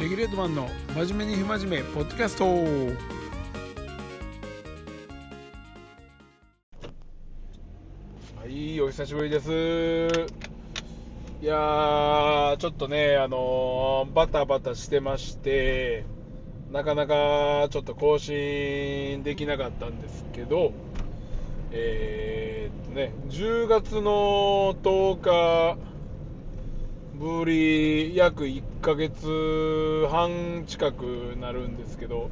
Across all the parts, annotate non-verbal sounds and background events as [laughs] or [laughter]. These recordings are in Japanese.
レギュレートマンの真面目に不真面目ポッドキャスト。はいお久しぶりです。いやーちょっとねあのーバタバタしてましてなかなかちょっと更新できなかったんですけどえーっとね10月の10日ぶり約1ヶ月半近くなるんですけど、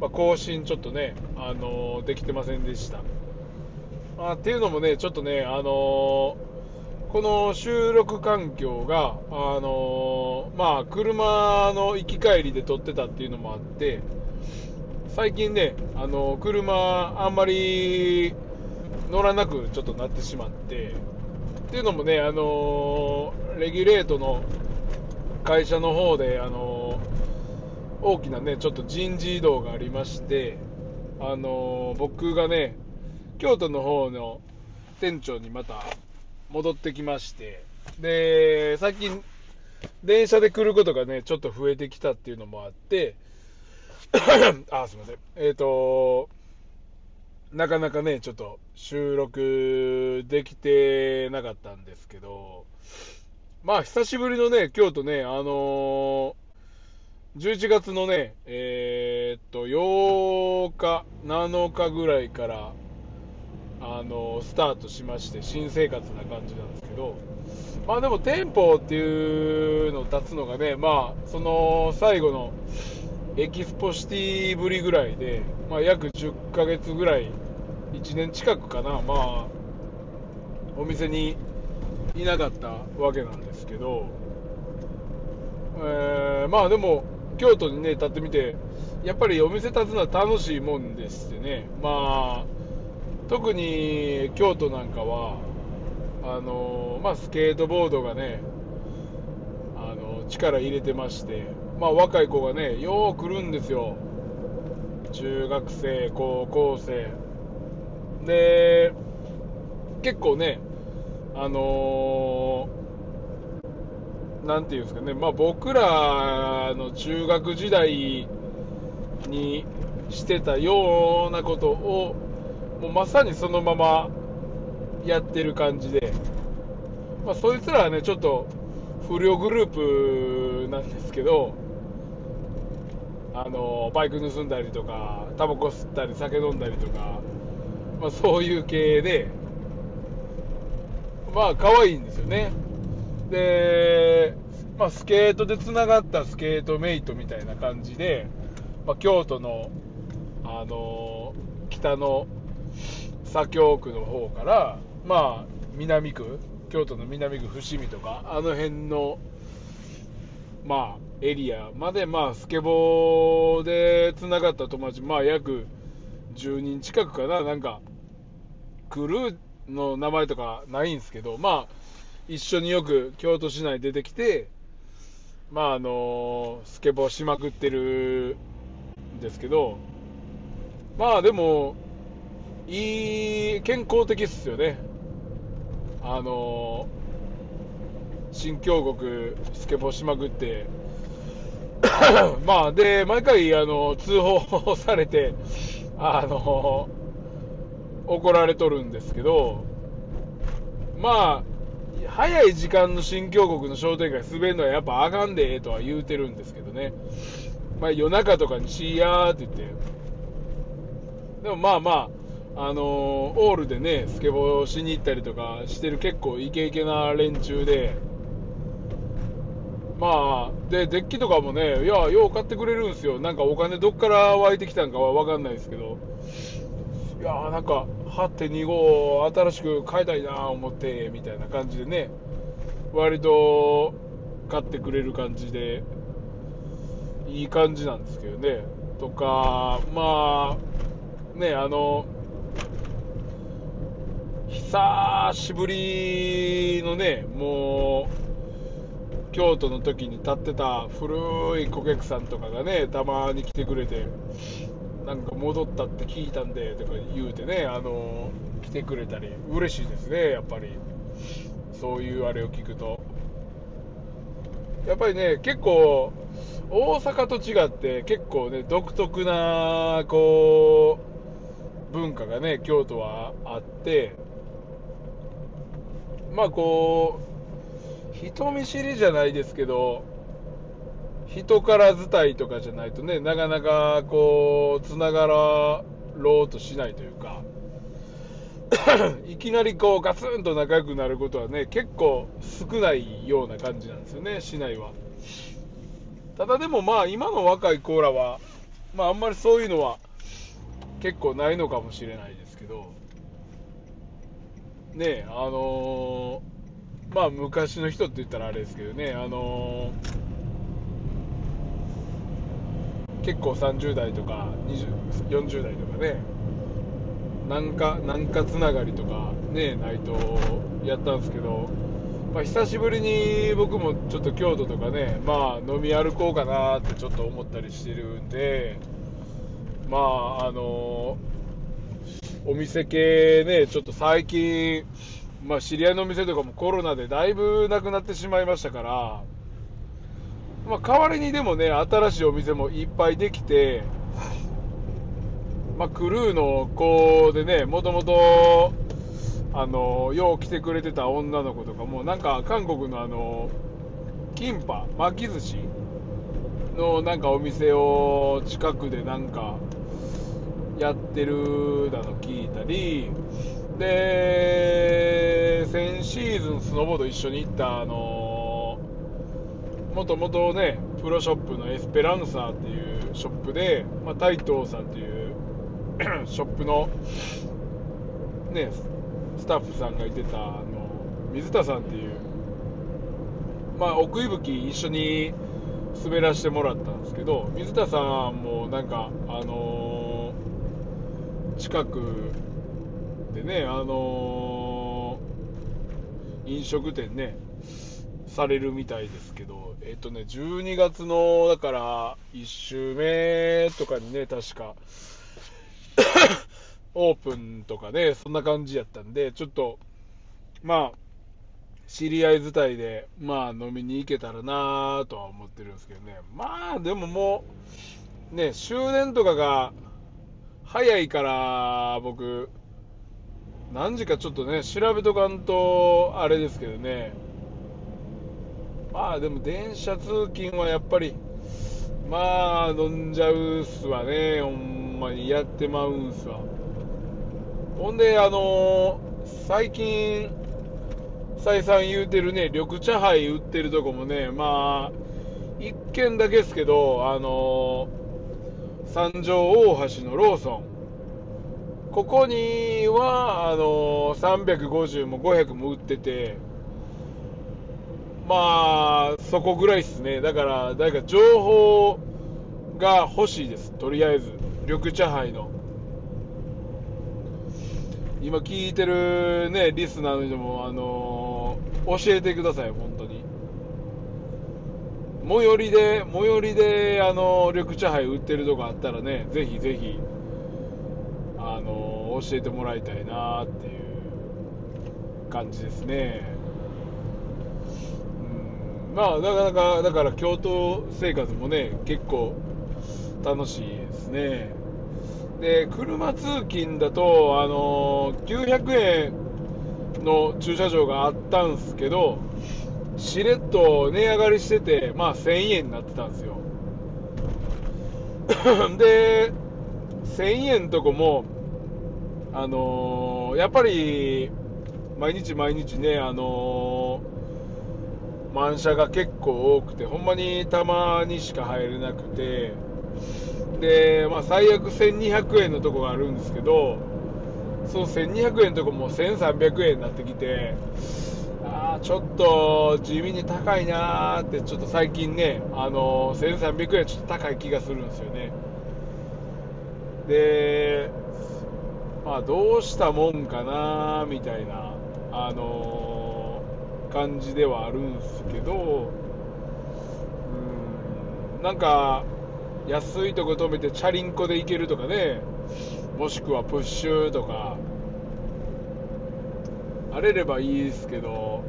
まあ、更新ちょっとね、あのできてませんでした。まあ、っていうのもね、ちょっとね、あのこの収録環境が、あのまあ、車の行き帰りで撮ってたっていうのもあって、最近ね、あの車あんまり乗らなくちょっとなってしまって、っていうのもね、あのーレギュレートの会社の方で、あのー大きなね、ちょっと人事異動がありまして、あのー僕がね、京都の方の店長にまた戻ってきまして、で、最近、電車で来ることがね、ちょっと増えてきたっていうのもあって、[coughs] あ、すみません。えっ、と、なかなかね、ちょっと収録できてなかったんですけど、まあ、久しぶりのね、京都ね、あのー11月のね、えーっと、8日、7日ぐらいから、あのースタートしまして、新生活な感じなんですけど、まあでも店舗っていうのを立つのがね、まあ、その最後のエキスポシティぶりぐらいで、まあ約10ヶ月ぐらい、1年近くかな、まあ、お店にいなかったわけなんですけど、えーまあでも、京都にね、立ってみて、やっぱりお店立つのは楽しいもんでしてね、まあ、特に京都なんかは、あのまあ、スケートボードがね、あの力入れてまして、まあ、若い子がね、よう来るんですよ、中学生、高校生。で、結構ね、あのなんていうんですかね、まあ、僕らの中学時代にしてたようなことを、もうまさにそのままやってる感じで、まあ、そいつらはね、ちょっと不良グループなんですけど、あのバイク盗んだりとか、タバコ吸ったり、酒飲んだりとか、まあ、そういう系で、まあ可愛いんですよね。で、まあ、スケートでつながったスケートメイトみたいな感じで、まあ、京都の、あの北の左京区の方から、まあ、南区、京都の南区伏見とか、あの辺の、まあ、エリアまで、まあ、スケボーでつながった友達、まあ、約10人近くかな、なんか、クルーの名前とかないんですけど、まあ、一緒によく京都市内出てきて、まああのスケボーしまくってるんですけど、まあでも、いい、健康的っすよね。あの新京極スケボーしまくって、[coughs] まあで、毎回あの通報されて、あの怒られとるんですけど、まあ、早い時間の新京国の商店街滑るのはやっぱあかんでええとは言うてるんですけどね。まあ夜中とかにしやーって言って。でもまあまあ、あのオールでね、スケボーしに行ったりとかしてる結構イケイケな連中で、まあ、で、デッキとかもね、いや、よう買ってくれるんですよ。なんかお金どっから湧いてきたんかはわかんないですけど、いやーなんか8.25新しく買いたいなー思ってみたいな感じでね。割と買ってくれる感じで。いい感じなんですけどね。とかまあねあの久しぶりのねもう京都の時に立ってた古い顧客さんとかがねたまに来てくれてなんか戻ったって聞いたんでとか言うてね、あの来てくれたり、嬉しいですね、やっぱり、そういうあれを聞くと。やっぱりね、結構、大阪と違って結構ね独特なこう文化がね京都はあってまあこう人見知りじゃないですけど人から伝いとかじゃないとねなかなかこうつながろうとしないというかいきなりこうガツンと仲良くなることはね結構少ないような感じなんですよね市内は。ただでもまあ今の若い子らはまああんまりそういうのは結構ないのかもしれないですけどねえあのー、まあ昔の人って言ったらあれですけどねあのー、結構30代とか20 40代とかねなんかなんかつながりとかねないとやったんですけど、まあ、久しぶりに僕もちょっと京都とかねまあ飲み歩こうかなってちょっと思ったりしてるんでまああのお店系ねちょっと最近まあ知り合いの店とかもコロナでだいぶなくなってしまいましたからまあ代わりにでもね新しいお店もいっぱいできてまあ、クルーの子でね、もともと、あの、よう来てくれてた女の子とかも、なんか韓国のあの、キンパ、巻き寿司のなんかお店を近くでなんかやってるだの聞いたり、で、先シーズンスノーボード一緒に行ったあの、もともとね、プロショップのエスペランサーっていうショップで、まあ、タイトーさんっていう [coughs] ショップの、ね、スタッフさんがいてたあの水田さんっていう、まあ、奥伊吹一緒に滑らせてもらったんですけど水田さんもなんか、あのー、近くでね、あのー、飲食店ねされるみたいですけど、えっとね、12月の、だから、1週目とかにね、確か、[coughs] オープンとかね、そんな感じやったんで、ちょっと、まあ、知り合い伝いで、まあ、飲みに行けたらなとは思ってるんですけどね。まあ、でももう、ね、終電とかが早いから、僕、何時かちょっとね、調べとかんと、あれですけどね。まあ、でも電車通勤はやっぱり、まあ、飲んじゃうっすわね、ほんまにやってまうんすわ。ほんで、あのー、最近、再三言うてるね、緑茶杯売ってるとこもね、まあ、一軒だけですけど、あのー、三条大橋のローソン。ここには、あの、350も500も売ってて、まあ、そこぐらいっすね。だから、誰か情報が欲しいです。とりあえず。緑茶杯の。今聞いてるね、リスナーの人も、あの、教えてください、本当に。最寄りで、最寄りで、あの、緑茶杯売ってるとこあったらね、ぜひぜひ、あの、教えてもらいたいなっていう感じですね。うん、まあ、なかなか、だから京都生活もね、結構楽しいですね。で車通勤だと、あの900円の駐車場があったんですけど、しれっと値上がりしてて、まあ、1000円になってたんですよ。[laughs] で、1000円とこも、あのー、やっぱり、毎日毎日ね、あのー、満車が結構多くて、ほんまにたまにしか入れなくて、で、まあ、最悪1200円のとこがあるんですけど、その1200円のとこも1300円になってきて、あちょっと地味に高いなーって、ちょっと最近ね、あのー、1300円ちょっと高い気がするんですよね。で、まあ、どうしたもんかなみたいな、あのー、感じではあるんですけど、うん、なんか、安いとこ止めてチャリンコで行けるとかねもしくはプッシュとかあれればいいですけど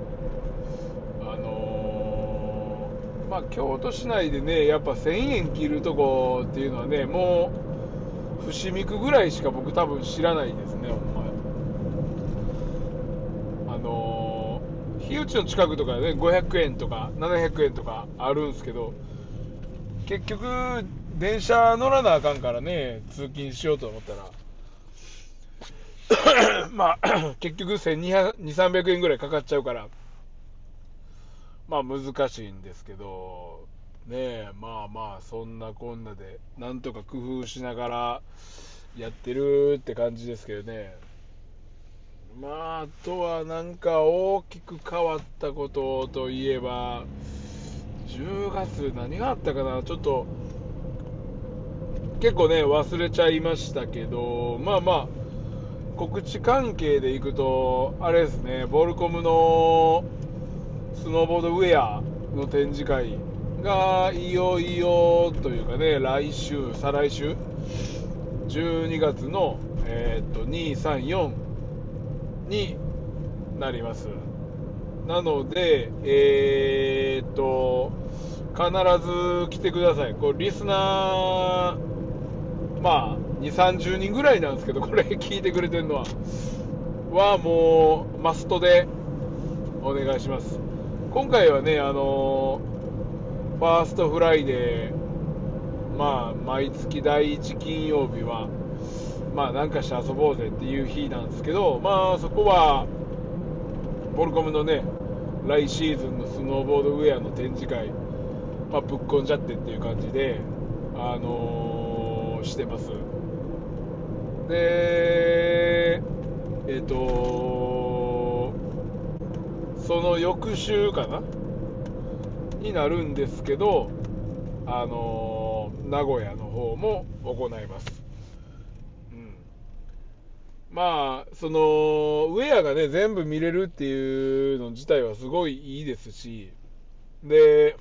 あのまあ、京都市内でね、やっぱ1000円切るとこっていうのはね、もう、伏見区ぐらいしか僕多分知らないですね、ほんま。あのー、日内の近くとかね、500円とか700円とかあるんですけど、結局、電車乗らなあかんからね、通勤しようと思ったら、[coughs] まあ、[coughs] 結局1200、300円ぐらいかかっちゃうから、まあ難しいんですけど、ねえ、まあまあ、そんなこんなで、なんとか工夫しながらやってるって感じですけどね。まあ、あとはなんか大きく変わったことといえば、10月何があったかな、ちょっと、結構ね、忘れちゃいましたけど、まあまあ、告知関係でいくと、あれですね、ボルコムのスノーボードウェアの展示会がいよいよというかね、来週、再来週、12月の、えー、っと2、3、4になります。なので、えー、っと、必ず来てください。こうリスナー、まあ、2、30人ぐらいなんですけど、これ聞いてくれてるのは、はもう、マストでお願いします。今回はね、あの First Friday、まあ、毎月第1金曜日は、まあ、なんかして遊ぼうぜっていう日なんですけど、まあ、そこは、 Volcom のね、来シーズンのスノーボードウェアの展示会、まあ、ぶっこんじゃってっていう感じで、あのー、してます。で、えっ、ー、とその翌週かな？になるんですけど、あのー、名古屋の方も行います。うん、まあ、その、ウェアがね、全部見れるっていうの自体はすごいいいですし、で、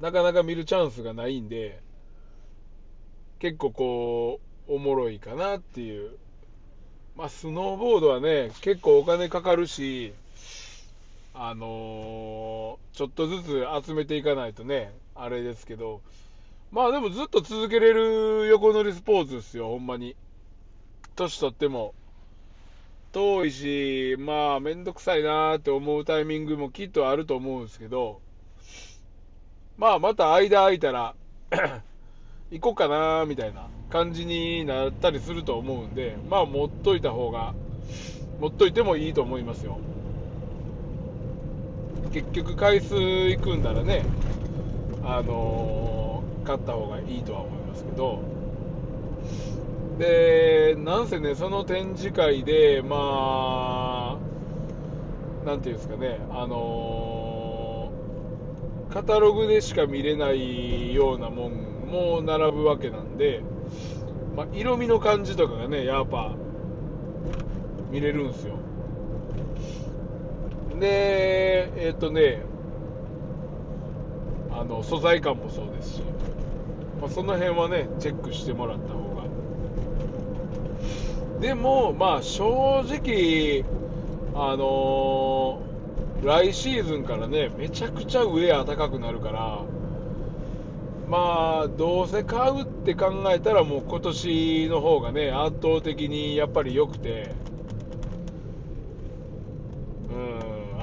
なかなか見るチャンスがないんで、結構こう、おもろいかなっていう。まあ、スノーボードはね、結構お金かかるし、あのー、ちょっとずつ集めていかないとね、あれですけど、まあでもずっと続けれる横乗りスポーツですよ、ほんまに。年取っても。遠いし、まあめんどくさいなーって思うタイミングもきっとあると思うんですけど、まあまた間空いたら [coughs] 行こうかなーみたいな感じになったりすると思うんで、まあ持っといた方が、持っといてもいいと思いますよ。結局回数行くんならね、あのー、買った方がいいとは思いますけど、で、なんせね、その展示会で、まあ、なんていうんですかね、あのー、カタログでしか見れないようなもんも並ぶわけなんで、まあ、色味の感じとかがね、やっぱ、見れるんですよ。で、えっ、ー、とね、あの素材感もそうですし、まあ、その辺はね、チェックしてもらった方が。でも、まあ、正直、あのー、来シーズンからね、めちゃくちゃウェア高くなるから、まあ、どうせ買うって考えたら、もう今年の方がね、圧倒的にやっぱり良くて、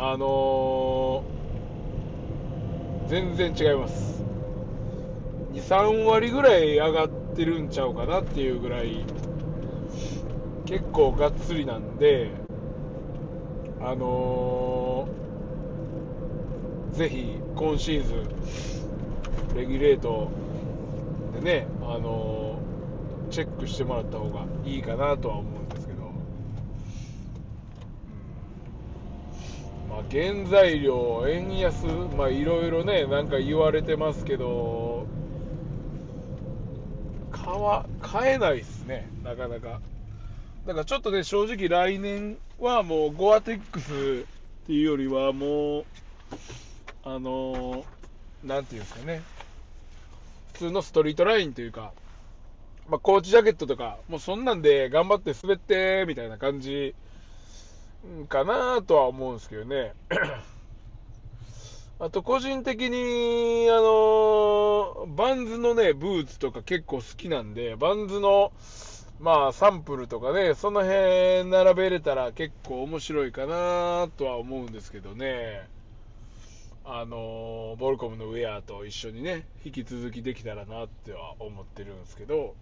あのー、全然違います。23割ぐらい上がってるんちゃうかなっていうぐらい結構がっつりなんであのー、ぜひ今シーズンレギュレートでね、あのー、チェックしてもらった方がいいかなとは思うんです原材料、円安、まいろいろね、なんか言われてますけど、買えないっすね、なかなか。だからちょっとね、正直来年はもうゴアテックスっていうよりはもう、あのー、なんていうんですかね、普通のストリートラインというか、まあ、コーチジャケットとか、もうそんなんで頑張って滑ってみたいな感じかなとは思うんですけどね。[clears throat] あと個人的に、あのバンズのね、ブーツとか結構好きなんで、バンズの、まあ、サンプルとかね、その辺並べれたら結構面白いかなとは思うんですけどね。あのボルコムのウェアと一緒にね、引き続きできたらなっては思ってるんですけど、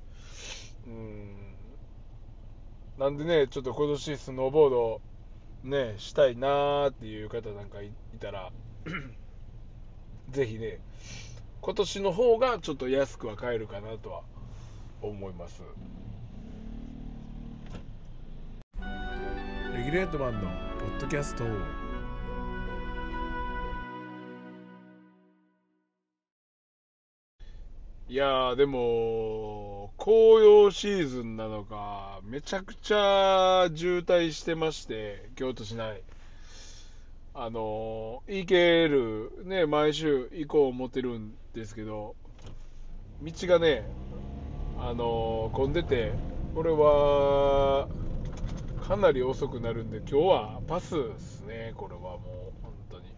うん。なんでね、ちょっと今年スノーボード、ね、したいなーっていう方なんかいたら、[clears throat] ぜひね、今年の方がちょっと安くは買えるかなとは思います。レギュレートマンのポッドキャストいやー、でも、紅葉シーズンなのか、めちゃくちゃ渋滞してまして、京都市内。あのー、行ける、ね、毎週行こう思ってるんですけど、道がね、あの、混んでて、これは、かなり遅くなるんで、今日はパスですね、これはもう。本当に。うん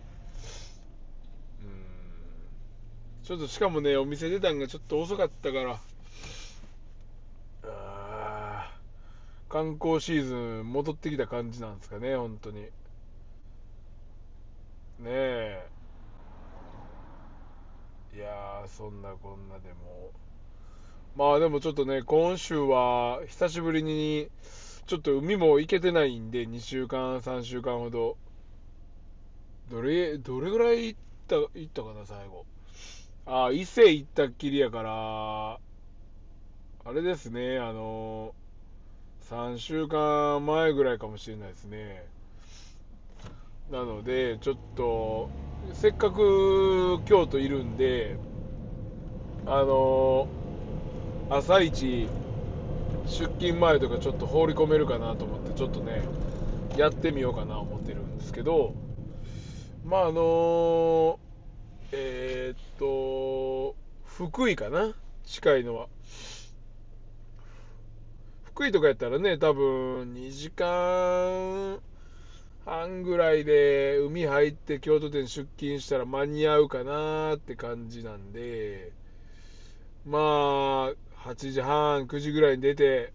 ちょっとしかもね、お店出たんがちょっと遅かったから、あ観光シーズン戻ってきた感じなんですかね、本当に。ねえ。いやー、そんなこんなでも。まあでもちょっとね、今週は久しぶりに、ちょっと海も行けてないんで、2週間、3週間ほど。どれ、どれぐらい行った、行ったかな、最後。ああ、伊勢行ったっきりやから、あれですね、あの、3週間前ぐらいかもしれないですね。なので、ちょっと、せっかく京都いるんで、あの、朝一、出勤前とかちょっと放り込めるかなと思って、ちょっとね、やってみようかな思ってるんですけど、まああのえー、っと、福井かな？近いのは。福井とかやったらね、多分2時間半ぐらいで海入って京都店出勤したら間に合うかなって感じなんで、まあ、8時半、9時ぐらいに出て、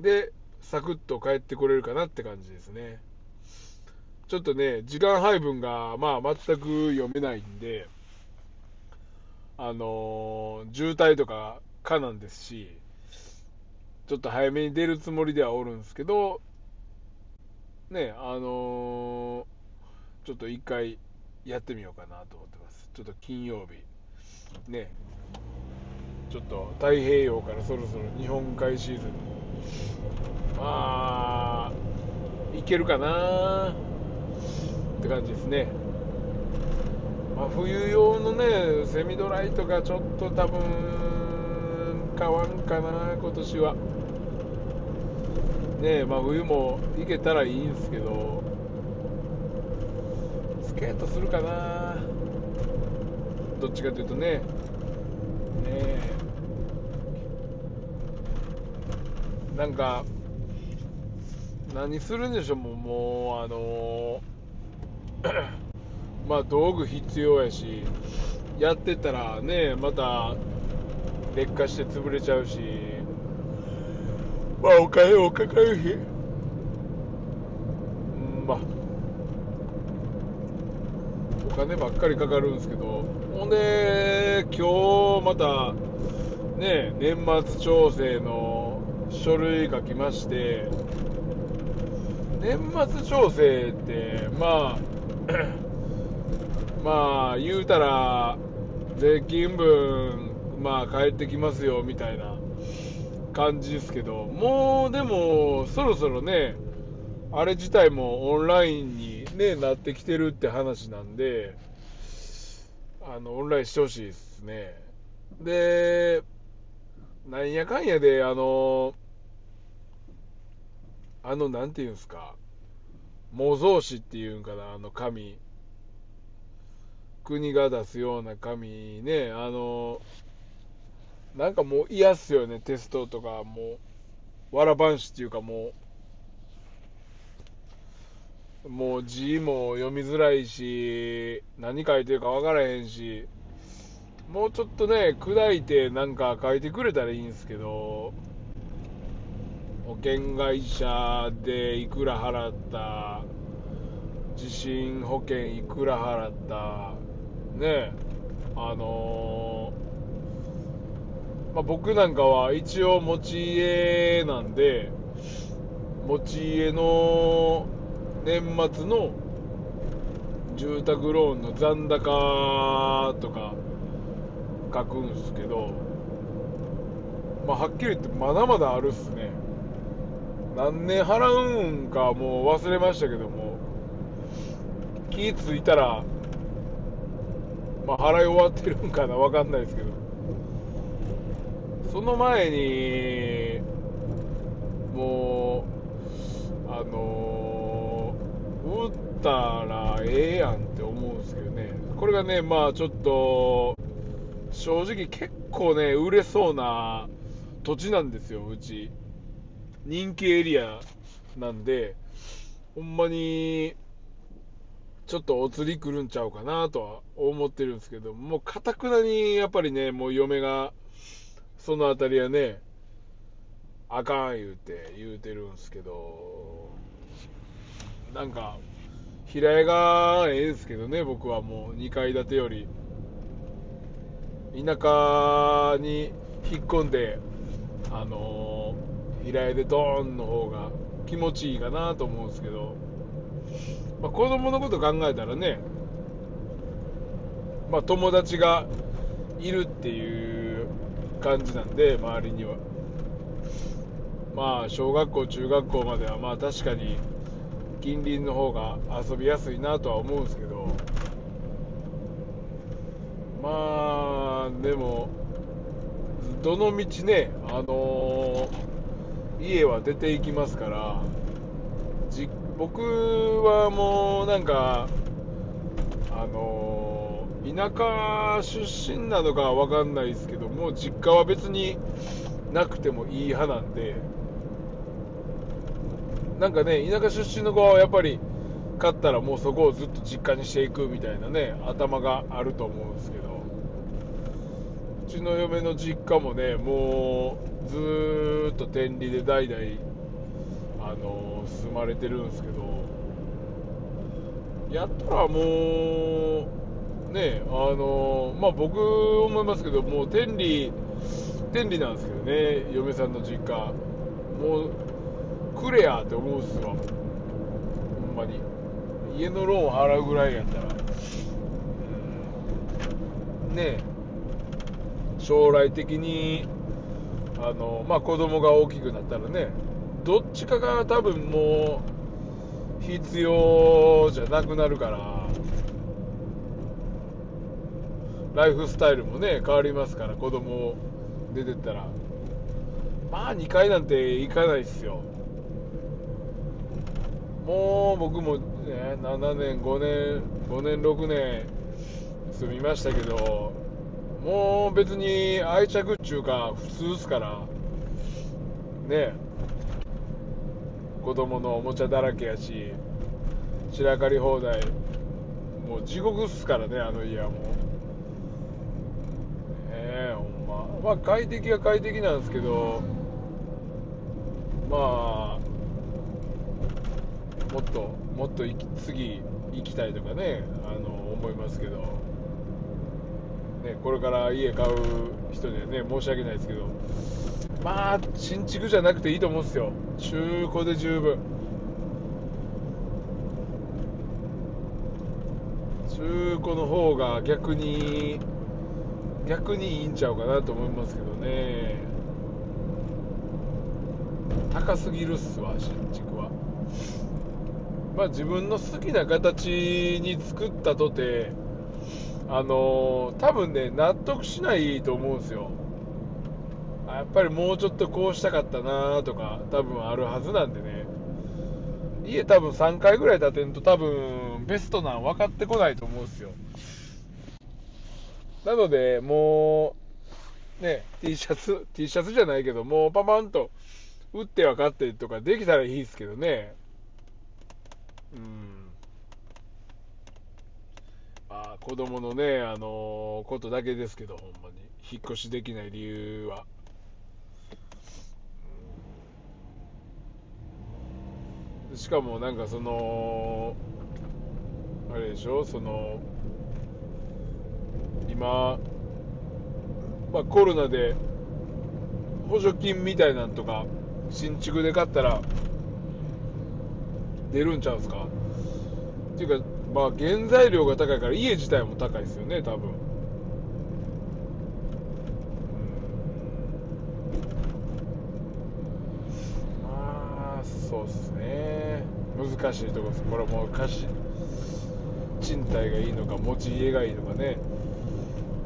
で、サクッと帰ってこれるかなって感じですね。ちょっとね、時間配分が、まあ、全く読めないんで、あのー、渋滞とかかなんですし、ちょっと早めに出るつもりではおるんですけど、ね、あのー、ちょっと一回やってみようかなと思ってます。ちょっと金曜日、ね、ちょっと太平洋からそろそろ日本海シーズン、まあ、いけるかなって感じですね。まあ、冬用のね、セミドライとかちょっと多分買わんかな、今年は。ねまあ、冬も行けたらいいんですけど、スケートするかな、どっちかというとね、ね。なんか、何するんでしょう、もう、あの [coughs] まあ道具必要やしやってたらねまた劣化して潰れちゃうし。まあお金もかかるしうんまあ。お金ばっかりかかるんですけど。ほんで今日またね年末調整の書類書きまして。年末調整ってまあ [coughs] まあ言うたら税金分まあ返ってきますよみたいな。感じですけどもうでもそろそろねあれ自体もオンラインに、ね、なってきてるって話なんであのオンラインしてほしいですねでなんやかんやであのあのなんていうんですか模造紙っていうんかな、あの紙。国が出すような紙ね、あの、なんかもう嫌っすよね、テストとか、もう、わらばんしっていうかもうもう字も読みづらいし、何書いてるか分からへんし、もうちょっとね、砕いてなんか書いてくれたらいいんですけど、保険会社でいくら払った、地震保険いくら払った、ね、あのーまあ、僕なんかは一応持ち家なんで、持ち家の年末の住宅ローンの残高とか書くんですけど、まあ、はっきり言ってまだまだあるっすね。何年払うんかもう忘れましたけども、気ついたら、まあ、払い終わってるんかなわかんないですけど、その前に、もう、あのー、売ったらええやんって思うんですけどね、これがね、まあちょっと、正直結構ね、売れそうな土地なんですよ、うち。人気エリアなんで、ほんまに、ちょっとお釣り来るんちゃうかなとは思ってるんですけど、もうかたくなにやっぱりね、もう嫁が、そのあたりはね、あかん言うて言うてるんすけど、なんか、平屋がええですけどね、僕はもう2階建てより。田舎に引っ込んで、あのー平屋でドーンの方が気持ちいいかなと思うんですけど、まあ、子供のこと考えたらね、まあ、友達がいるっていう感じなんで、周りには。まあ、小学校、中学校までは、まあ確かに近隣の方が遊びやすいなとは思うんですけど、まあ、でも、どの道ね、あのー家は出ていきますから、僕はもうなんか、田舎出身なのかわかんないですけども、実家は別になくてもいい派なんで、なんかね、田舎出身の子はやっぱり、勝ったらもうそこをずっと実家にしていくみたいなね、頭があると思うんですけど、うちの嫁の実家もね、もうずーっと天理で代々、あのー住まれてるんですけど、やったらもう、ね、あのまあ僕思いますけど、もう天理、天理なんですけどね、嫁さんの実家、もう、くれやって思うっすわ、ほんまに。家のローン払うぐらいやったら、うん。ね。え将来的にあの、まあ、子供が大きくなったらね。どっちかが多分もう必要じゃなくなるから。ライフスタイルもね変わりますから子供出てったら。まあ2回なんて行かないですよ。もう僕も、ね、7年5年5年6年住みましたけどもう別に愛着っちゅうか普通っすから。ね。子供のおもちゃだらけやし散らかり放題。もう地獄っすからねあの家はもう。まあ快適は快適なんですけどまあもっともっと行き次行きたいとかねあの思いますけどね、これから家買う人にはね、申し訳ないですけど、まあ、新築じゃなくていいと思うんですよ。中古で十分。中古の方が逆に、逆にいいんちゃうかなと思いますけどね。高すぎるっすわ、新築は。まあ自分の好きな形に作ったとて、あのー多分ね、納得しないと思うんですよ。やっぱりもうちょっとこうしたかったなとか、多分あるはずなんでね。家多分3回ぐらい建てんと多分ベストなん分かってこないと思うんですよ。なので、もう、ね、T シャツ、T シャツじゃないけど、もうパパンと打って分かってとかできたらいいですけどね。うん。まあ子供のねあのことだけですけどほんまに。引っ越しできない理由は。しかもなんかそのあれでしょ？その今、まあ、コロナで補助金みたいなんとか新築で買ったら出るんちゃうんすか？っていうかまあ原材料が高いから家自体も高いですよね多分。まあそうっすね。難しいとこです。これもう貸し賃貸がいいのか持ち家がいいのかね。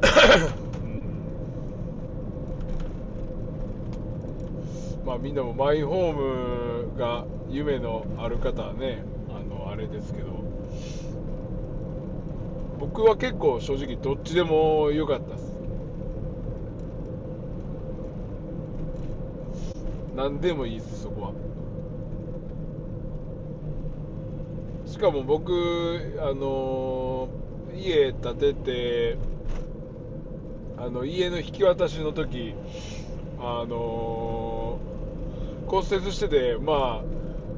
[laughs] まあみんなもマイホームが夢のある方はねあのあれですけど。僕は結構正直どっちでも良かったです。何でもいいですそこは。しかも僕あの家建ててあの家の引き渡しの時あの骨折しててま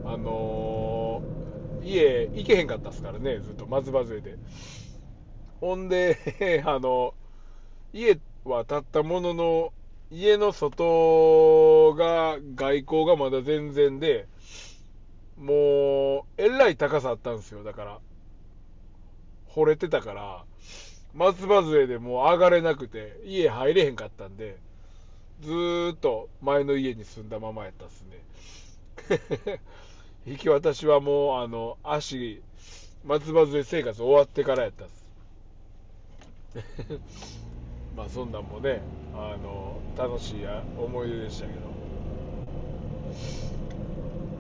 ああの家行けへんかったっすからねずっと松葉杖で。ほんで [laughs] あの家は建ったものの家の外が外交がまだ全然でもうえらい高さあったんですよ。だから惚れてたから松葉杖でもう上がれなくて家入れへんかったんでずっと前の家に住んだままやったっすね。[laughs] 引き渡しはもうあの足松葉杖生活終わってからやったっす。[laughs] まあそんなんもねあの楽しい思い出でしたけど。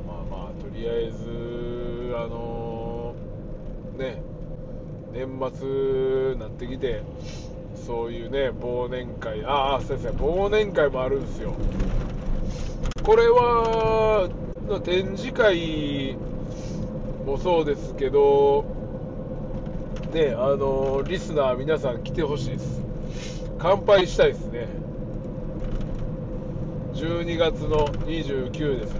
まあまあとりあえずあのね年末なってきてそういうね忘年会ああ先生忘年会もあるんですよ。これは展示会もそうですけどねあのリスナー皆さん来てほしいです。乾杯したいですね。12月の29です。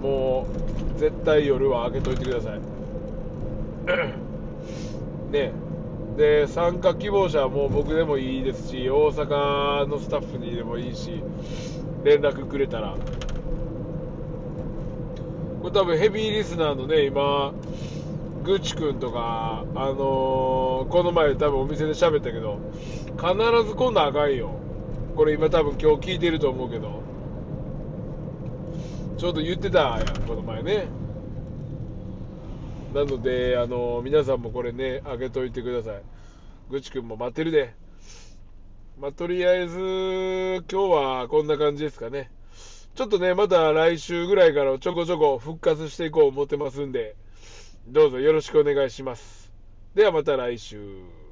もう絶対夜は開けといてください。ね。で参加希望者はもう僕でもいいですし大阪のスタッフにでもいいし連絡くれたら。これ多分ヘビーリスナーのね今ぐちくんとかあのー、この前多分お店で喋ったけど必ず今度あかんよ。これ今多分今日聞いてると思うけど。ちょうど言ってたやんこの前ね。なので、あの皆さんもこれね、あげといてください。ぐちくんも待ってるで。まあ、とりあえず、今日はこんな感じですかね。ちょっとね、また来週ぐらいからちょこちょこ復活していこう思ってますんで、どうぞよろしくお願いします。ではまた来週。